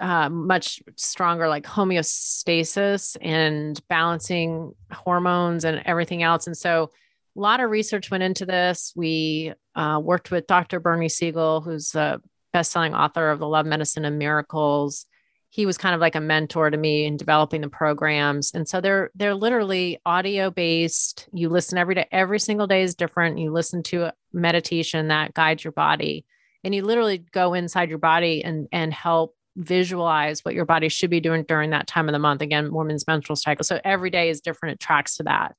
uh, much stronger like homeostasis and balancing hormones and everything else. And so a lot of research went into this. We uh, worked with dr bernie siegel who's a best-selling author of The Love Medicine and Miracles. he was kind of like a mentor to me in developing the programs. And so they're they're literally audio based you listen every day every single day is different. You listen to meditation that guides your body. And you literally go inside your body and and help visualize what your body should be doing during that time of the month. Again woman's menstrual cycle. So every day is different. It tracks to that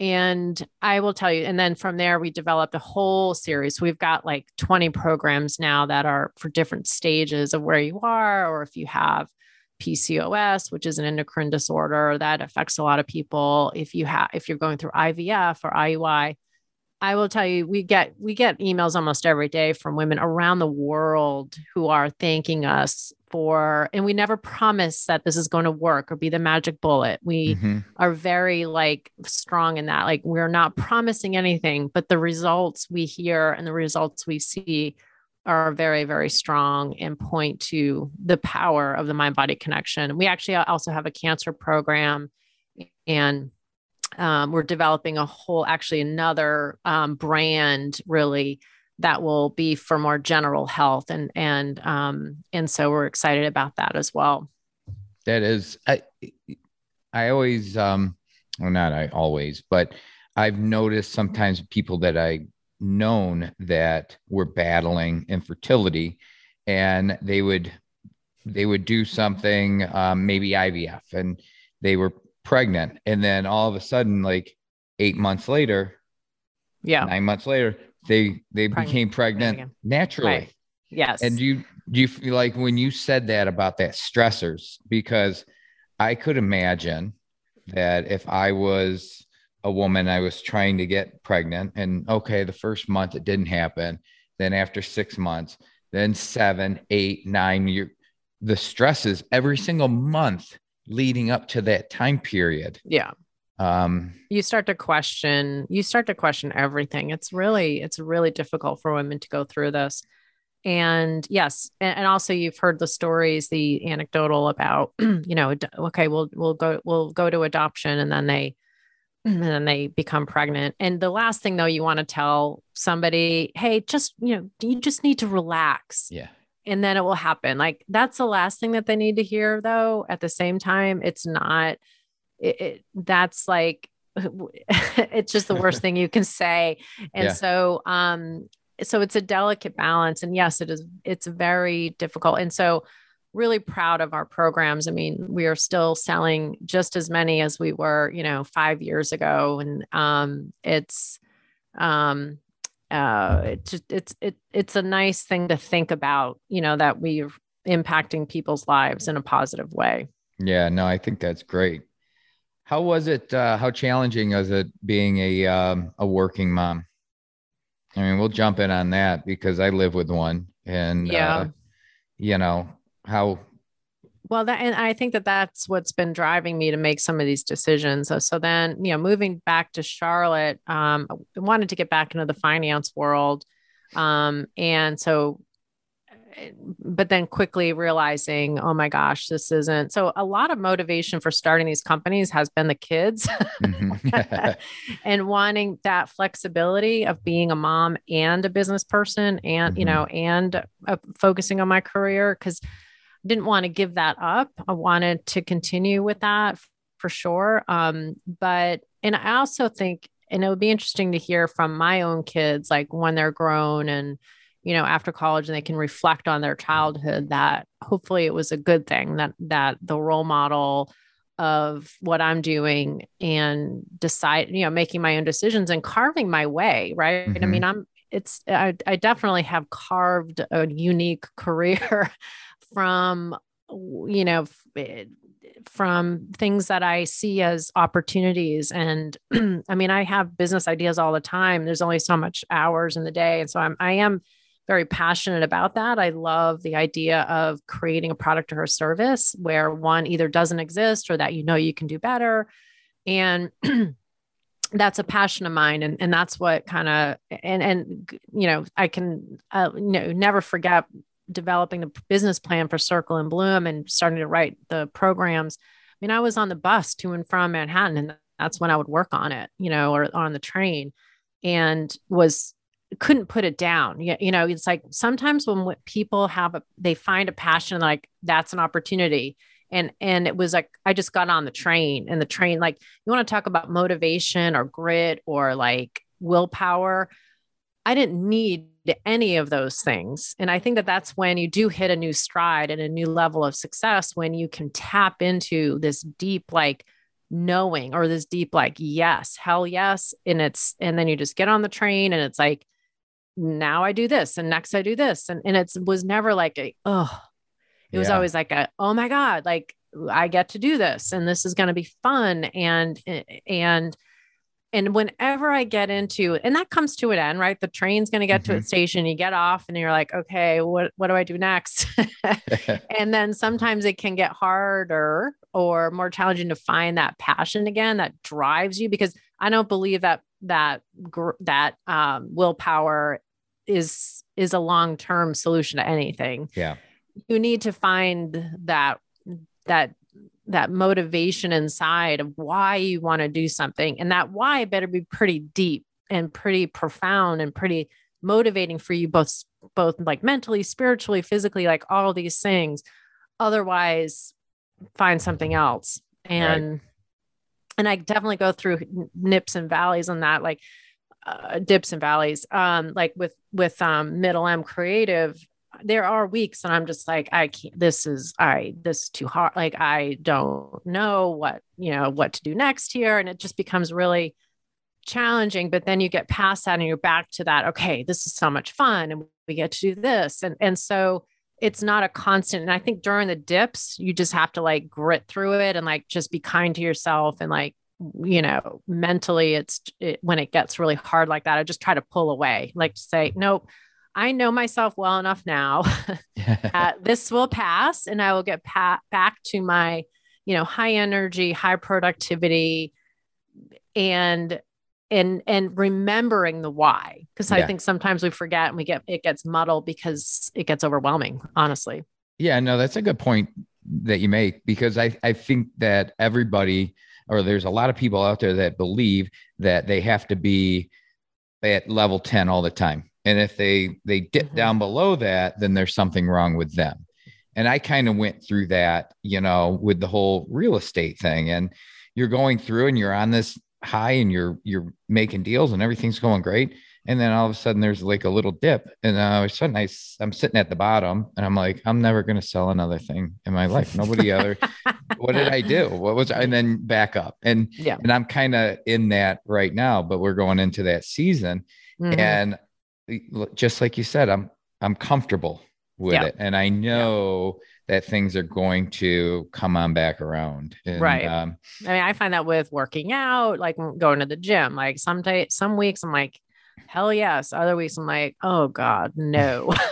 and I will tell you, and then from there, we developed a whole series. We've got like 20 programs now that are for different stages of where you are, or if you have PCOS, which is an endocrine disorder that affects a lot of people. If you have, if you're going through IVF or IUI, I will tell you, we get we get emails almost every day from women around the world who are thanking us for, and we never promise that this is going to work or be the magic bullet. We mm-hmm. are very like strong in that. Like we're not promising anything, but the results we hear and the results we see are very, very strong and point to the power of the mind body connection. We actually also have a cancer program and um, we're developing a whole, actually, another um, brand really that will be for more general health, and and um, and so we're excited about that as well. That is, I I always, um, well, not I always, but I've noticed sometimes people that I known that were battling infertility, and they would they would do something, um, maybe IVF, and they were pregnant. And then all of a sudden, like eight months later, yeah, nine months later, they they pregnant. became pregnant naturally. Right. Yes. And you do you feel like when you said that about that stressors, because I could imagine that if I was a woman, I was trying to get pregnant, and okay, the first month it didn't happen. Then after six months, then seven, eight, nine, you the stresses every single month leading up to that time period. Yeah. Um, you start to question, you start to question everything. It's really, it's really difficult for women to go through this. And yes, and, and also you've heard the stories, the anecdotal about, you know, okay, we'll we'll go we'll go to adoption, and then they and then they become pregnant. And the last thing though, you want to tell somebody, hey, just you know, you just need to relax. Yeah and then it will happen. Like that's the last thing that they need to hear, though. At the same time, it's not, it, it that's like, it's just the worst thing you can say. And yeah. so, um, so it's a delicate balance. And yes, it is, it's very difficult. And so, really proud of our programs. I mean, we are still selling just as many as we were, you know, five years ago. And um, it's, um, uh, it's it's it, it's a nice thing to think about, you know, that we're impacting people's lives in a positive way. Yeah, no, I think that's great. How was it? Uh, how challenging was it being a um, a working mom? I mean, we'll jump in on that because I live with one, and yeah, uh, you know how well that and i think that that's what's been driving me to make some of these decisions so, so then you know moving back to charlotte um, i wanted to get back into the finance world um, and so but then quickly realizing oh my gosh this isn't so a lot of motivation for starting these companies has been the kids mm-hmm. and wanting that flexibility of being a mom and a business person and mm-hmm. you know and uh, focusing on my career because didn't want to give that up. I wanted to continue with that for sure. Um, but, and I also think, and it would be interesting to hear from my own kids, like when they're grown and, you know, after college and they can reflect on their childhood that hopefully it was a good thing that, that the role model of what I'm doing and decide, you know, making my own decisions and carving my way. Right. Mm-hmm. I mean, I'm, it's, I, I definitely have carved a unique career from you know eh, from things that I see as opportunities. And I mean, I have business ideas all the time. There's only so much hours in the day. And so I'm, I am very passionate about that. I love the idea of creating a product or a service where one either doesn't exist or that you know you can do better. And that's a passion of mine. And, and that's what kind of, and, and, you know, I can, uh, you know, never forget developing the business plan for Circle and Bloom and starting to write the programs. I mean, I was on the bus to and from Manhattan, and that's when I would work on it, you know, or on the train, and was couldn't put it down. You, know, it's like sometimes when people have a, they find a passion, like that's an opportunity. And, and it was like, I just got on the train and the train, like you want to talk about motivation or grit or like willpower. I didn't need any of those things. And I think that that's when you do hit a new stride and a new level of success when you can tap into this deep, like, knowing or this deep like yes hell yes and it's and then you just get on the train and it's like now i do this and next i do this and, and it was never like a oh it yeah. was always like a oh my god like i get to do this and this is going to be fun and eh, and and whenever I get into, and that comes to an end, right? The train's going to get mm-hmm. to its station. You get off, and you're like, okay, what what do I do next? and then sometimes it can get harder or more challenging to find that passion again that drives you because I don't believe that that that um, willpower is is a long term solution to anything. Yeah, you need to find that that that motivation inside of why you want to do something. And that why better be pretty deep and pretty profound and pretty motivating for you both both like mentally spiritually physically like all these things. Otherwise find something else. And right. and i definitely go through nips and valleys on that like uh, dips and valleys. Um like with with um middle m creative there are weeks and I'm just like, I can't, this is, I, this is too hard. Like, I don't know what, you know, what to do next here. And it just becomes really challenging. But then you get past that and you're back to that. Okay, this is so much fun. And we get to do this. And, and so it's not a constant. And I think during the dips, you just have to like grit through it and like just be kind to yourself and like, you know, mentally, it's it, when it gets really hard like that, I just try to pull away, like to say, nope, I know myself well enough now. uh, this will pass and I will get pa- back to my, you know, high energy, high productivity and and and remembering the why because yeah. I think sometimes we forget and we get it gets muddled because it gets overwhelming, honestly. Yeah, no, that's a good point that you make because I I think that everybody or there's a lot of people out there that believe that they have to be at level 10 all the time and if they they dip mm-hmm. down below that then there's something wrong with them. And i kind of went through that you know with the whole real estate thing. And you're going through and you're on this high and you're you're making deals and everything's going great. And then all of a sudden there's like a little dip. And all of a sudden I, i'm sitting at the bottom and i'm like i'm never going to sell another thing in my life. Nobody other what did i do? What was and then back up. And yeah. and i'm kind of in that right now but we're going into that season. Mm-hmm. and just like you said, I'm I'm comfortable with yeah. it, and I know yeah. that things are going to come on back around. And, right. Um, I mean, I find that with working out, like going to the gym. Like some day, some weeks, I'm like, hell yes. Other weeks, I'm like, oh god, no.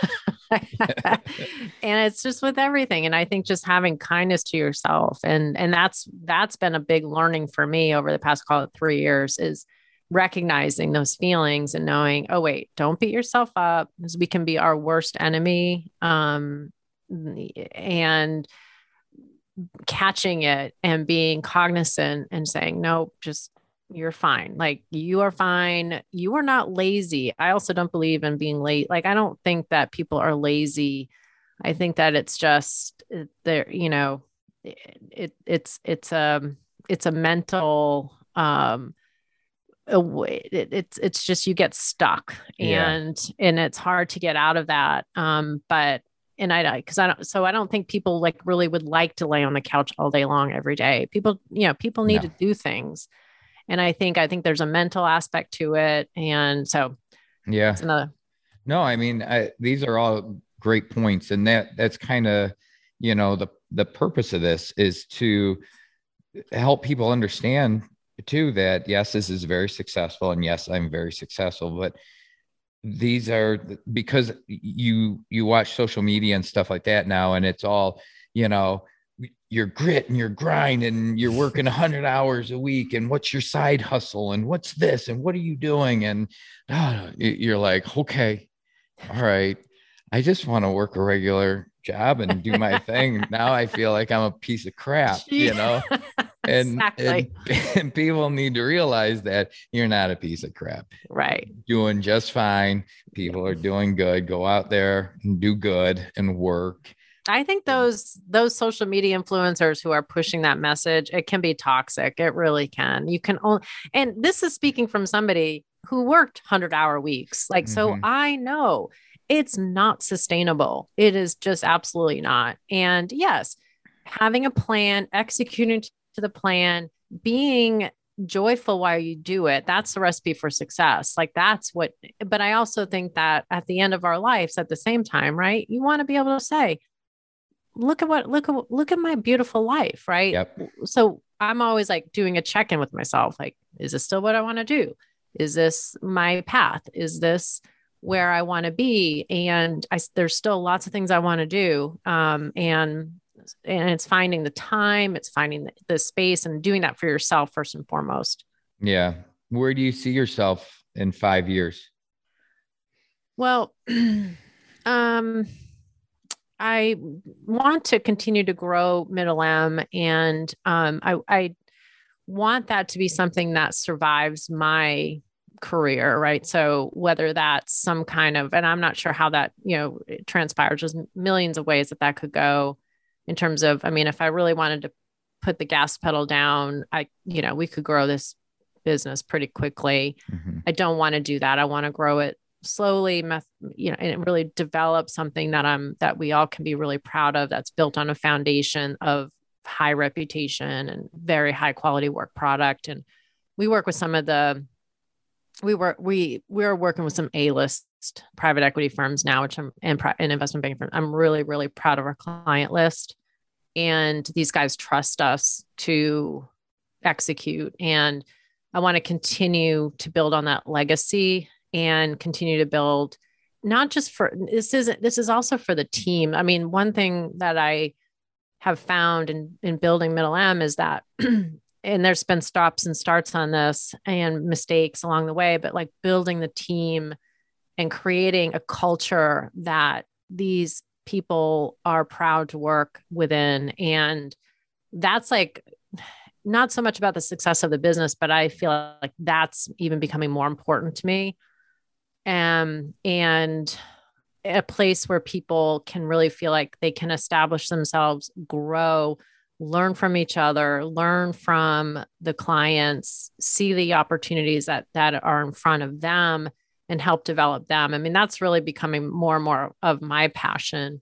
and it's just with everything and i think just having kindness to yourself and and that's that's been a big learning for me over the past call it three years is recognizing those feelings and knowing, oh, wait, don't beat yourself up because we can be our worst enemy. Um, and catching it and being cognizant and saying, nope, just you're fine. Like you are fine. You are not lazy. I also don't believe in being late. Like I don't think that people are lazy. I think that it's just there, you know, it, it it's it's a it's a mental um it, it's it's just you get stuck and yeah. and it's hard to get out of that um but and i because i don't so i don't think people like really would like to lay on the couch all day long every day. People you know people need no. to do things. And i think i think there's a mental aspect to it. And so yeah. another no i mean I, these are all great points. And that that's kind of you know the the purpose of this is to help people understand too that yes this is very successful and yes i'm very successful but these are because you you watch social media and stuff like that now and it's all you know your grit and your grind and you're working 100 hours a week and what's your side hustle and what's this and what are you doing and oh, you're like okay all right i just want to work a regular job and do my thing. Now I feel like I'm a piece of crap, you know? And, exactly. and, and, people need to realize that you're not a piece of crap. Right. Doing just fine. People are doing good. Go out there and do good and work. I think those those social media influencers who are pushing that message, it can be toxic. It really can. You can only and this is speaking from somebody who worked 100 hour weeks. Like mm-hmm. so I know it's not sustainable. It is just absolutely not. And yes, having a plan, executing to the plan, being joyful while you do it, that's the recipe for success. Like that's what, but I also think that at the end of our lives, at the same time, right? You want to be able to say, look at what, look at, look at my beautiful life, right? Yep. So I'm always like doing a check in with myself. Like, is this still what I want to do? Is this my path? Is this, where I want to be. And I, there's still lots of things I want to do. Um, and, and it's finding the time, it's finding the, the space and doing that for yourself first and foremost. Yeah. Where do you see yourself in five years? Well, um, I want to continue to grow middle M and um, I, I want that to be something that survives my career, right? So whether that's some kind of, and I'm not sure how that, you know, transpires, there's millions of ways that that could go in terms of, I mean, if I really wanted to put the gas pedal down, I, you know, we could grow this business pretty quickly. Mm-hmm. I don't want to do that. I want to grow it slowly, you know, and really develop something that I'm, that we all can be really proud of that's built on a foundation of high reputation and very high quality work product. And we work with some of the we were we we are working with some A-list private equity firms now, which I'm and, and investment banking. I'm really really proud of our client list, and these guys trust us to execute. And I want to continue to build on that legacy and continue to build not just for this isn't this is also for the team. I mean, one thing that I have found in in building middle M is that and there's been stops and starts on this and mistakes along the way, but like building the team and creating a culture that these people are proud to work within. And that's like not so much about the success of the business, but I feel like that's even becoming more important to me. Um, and a place where people can really feel like they can establish themselves, grow, learn from each other, learn from the clients, see the opportunities that that are in front of them and help develop them. I mean, that's really becoming more and more of my passion.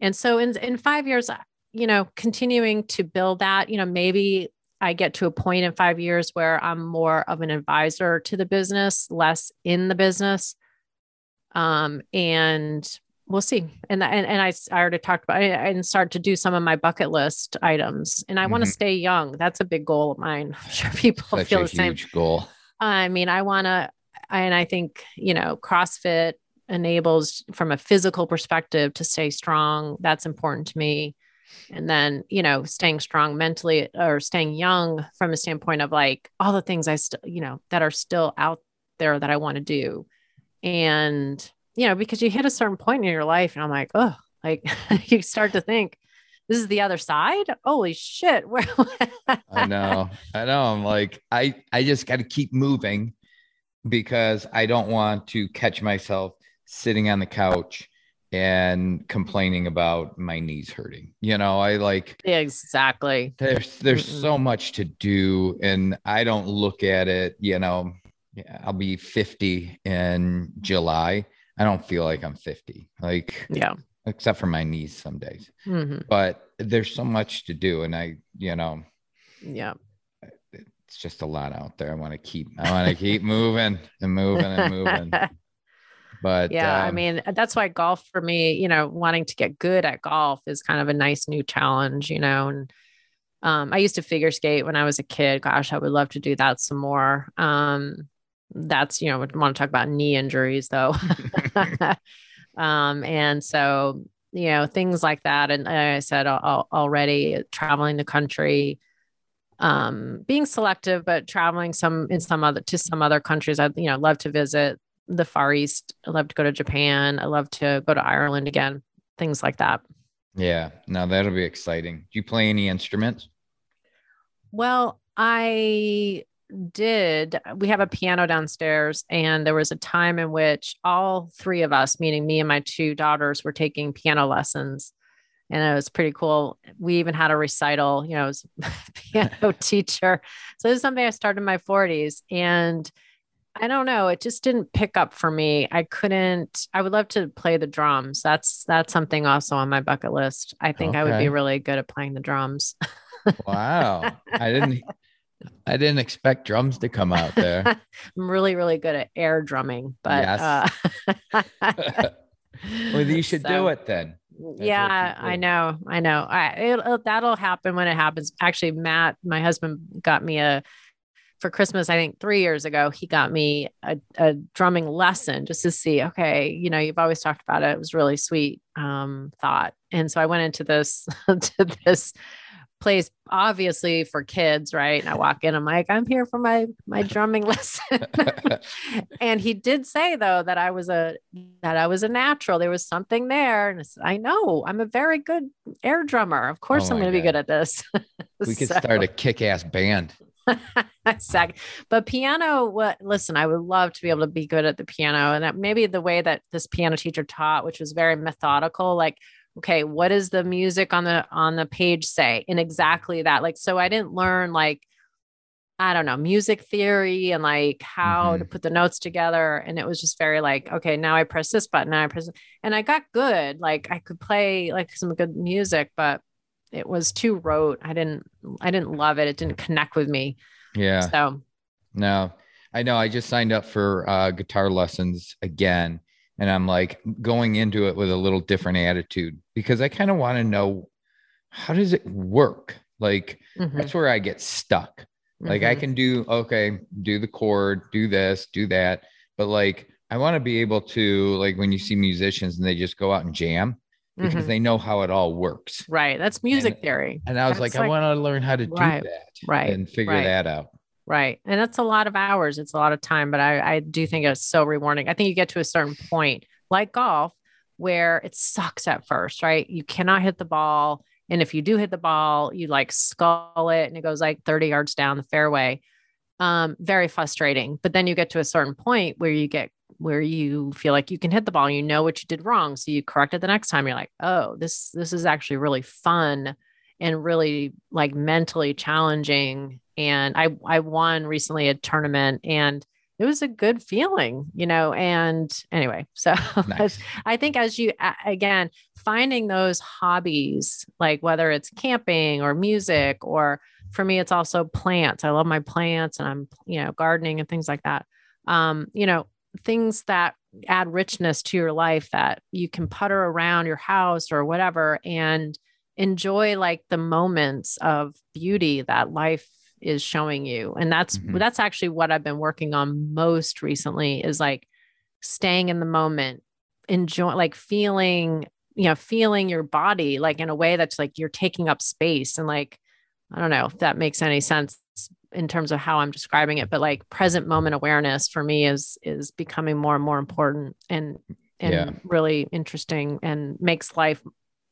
And so in in 5 years, you know, continuing to build that, you know, maybe I get to a point in 5 years where I'm more of an advisor to the business, less in the business. Um, and we'll see. And and, and I, I already talked about it and start to do some of my bucket list items. And I mm-hmm. want to stay young. That's a big goal of mine. I'm sure people Such feel the same. goal. I mean, I want to, and I think you know, CrossFit enables from a physical perspective to stay strong. That's important to me. And then, you know, staying strong mentally or staying young from a standpoint of like all the things I still, you know, that are still out there that I want to do. And you know, because you hit a certain point in your life and I'm like, oh, like you start to think, this is the other side. Holy shit. I know. I know. I'm like, I, I just got to keep moving because I don't want to catch myself sitting on the couch and complaining about my knees hurting. You know, I like exactly. There's there's Mm-mm. so much to do and I don't look at it, you know, I'll be 50 in July I don't feel like I'm 50. Like, yeah, except for my knees some days. Mm-hmm. But there's so much to do. And I, you know, yeah, it's just a lot out there. I want to keep, I want to keep moving and moving and moving. But yeah, um, I mean, that's why golf for me, you know, wanting to get good at golf is kind of a nice new challenge, you know, and um, I used to figure skate when I was a kid. Gosh, I would love to do that some more. Um, that's you know I want to talk about knee injuries though um and so you know things like that and i said already traveling the country um being selective but traveling some in some other to some other countries i you know love to visit the far east i love to go to japan i love to go to ireland again things like that Yeah, now that'll be exciting. Do you play any instruments? Well, I did. We have a piano downstairs, and there was a time in which all three of us, meaning me and my two daughters, were taking piano lessons. And it was pretty cool. We even had a recital, you know, as piano teacher. So this is something I started in my 40s. And I don't know. It just didn't pick up for me. I couldn't. I would love to play the drums. That's that's something also on my bucket list. I think okay. I would be really good at playing the drums. wow, I didn't. I didn't expect drums to come out there. I'm really, really good at air drumming, but yes. Uh, well, you should so, do it then. That's yeah, I know, I know. I, it, that'll happen when it happens. Actually, Matt, my husband, got me a for Christmas, I think three years ago, he got me a, a, drumming lesson just to see, okay, you know, you've always talked about it. It was really sweet um, thought. And so I went into this, to this place, obviously for kids, right? And I walk in, I'm like, I'm here for my, my drumming lesson. and he did say though, that I was a, that I was a natural, there was something there. And I said, I know I'm a very good air drummer. Of course oh I'm going to be good at this. we could so. start a kick-ass band. exactly. But piano, what listen, I would love to be able to be good at the piano. And that maybe the way that this piano teacher taught, which was very methodical, like, okay, what does the music on the on the page say? And exactly that. Like, so I didn't learn like I don't know, music theory and like how mm-hmm. to put the notes together. And it was just very like, okay, now I press this button, now I press, and I got good. Like I could play like some good music, but it was too rote. I didn't I didn't love it. It didn't connect with me. Yeah. So no, I know. I just signed up for uh, guitar lessons again, and I'm like going into it with a little different attitude because I kind of want to know how does it work. Like mm-hmm. that's where I get stuck. Like mm-hmm. I can do okay, do the chord, do this, do that, but like I want to be able to like when you see musicians and they just go out and jam because mm-hmm. they know how it all works. Right. That's music and, theory. And I was like, like, I want to learn how to do right, that. Right. And figure right. that out. Right. And that's a lot of hours. It's a lot of time, but I, I do think it's so rewarding. I think you get to a certain point, like golf, where it sucks at first, right? You cannot hit the ball. And if you do hit the ball, you like skull it and it goes like 30 yards down the fairway. Um, very frustrating. But then you get to a certain point where you get where you feel like you can hit the ball you know what you did wrong so you correct it the next time you're like oh this this is actually really fun and really like mentally challenging and i i won recently a tournament and it was a good feeling you know and anyway so nice. i think as you again finding those hobbies like whether it's camping or music or for me it's also plants i love my plants and i'm you know gardening and things like that um you know things that add richness to your life that you can putter around your house or whatever and enjoy like the moments of beauty that life is showing you and that's mm-hmm. that's actually what i've been working on most recently is like staying in the moment enjoy like feeling you know feeling your body like in a way that's like you're taking up space and like i don't know if that makes any sense in terms of how I'm describing it, but like present moment awareness for me is is becoming more and more important and and yeah. really interesting and makes life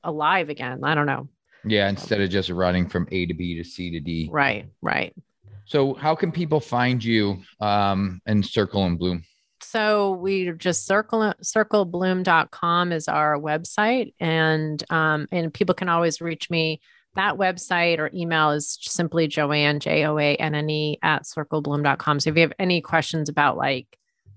alive again. I don't know. Yeah, instead of just running from A to B to C to D. Right, right. So how can people find you um in Circle and Bloom? So we just circle circlebloom.com is our website and um and people can always reach me that website or email is simply Joanne, J O A N N E at circlebloom.com. So if you have any questions about like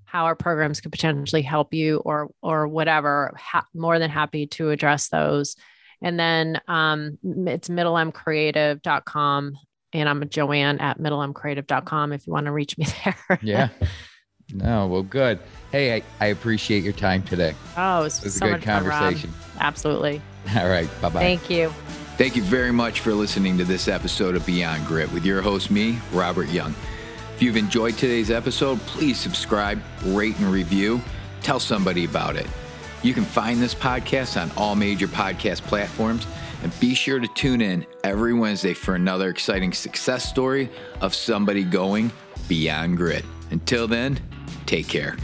how our programs could potentially help you or or whatever, ha- more than happy to address those. And then um, it's middlemcreative.com and I'm Joanne at middlemcreative.com if you want to reach me there. yeah. No, well, good. Hey, I, I appreciate your time today. Oh, it was, it was so a good conversation. Fun, Absolutely. All right. Bye bye. Thank you. Thank you very much for listening to this episode of Beyond Grit with your host, me, Robert Young. If you've enjoyed today's episode, please subscribe, rate, and review. Tell somebody about it. You can find this podcast on all major podcast platforms. And be sure to tune in every Wednesday for another exciting success story of somebody going beyond grit. Until then, take care.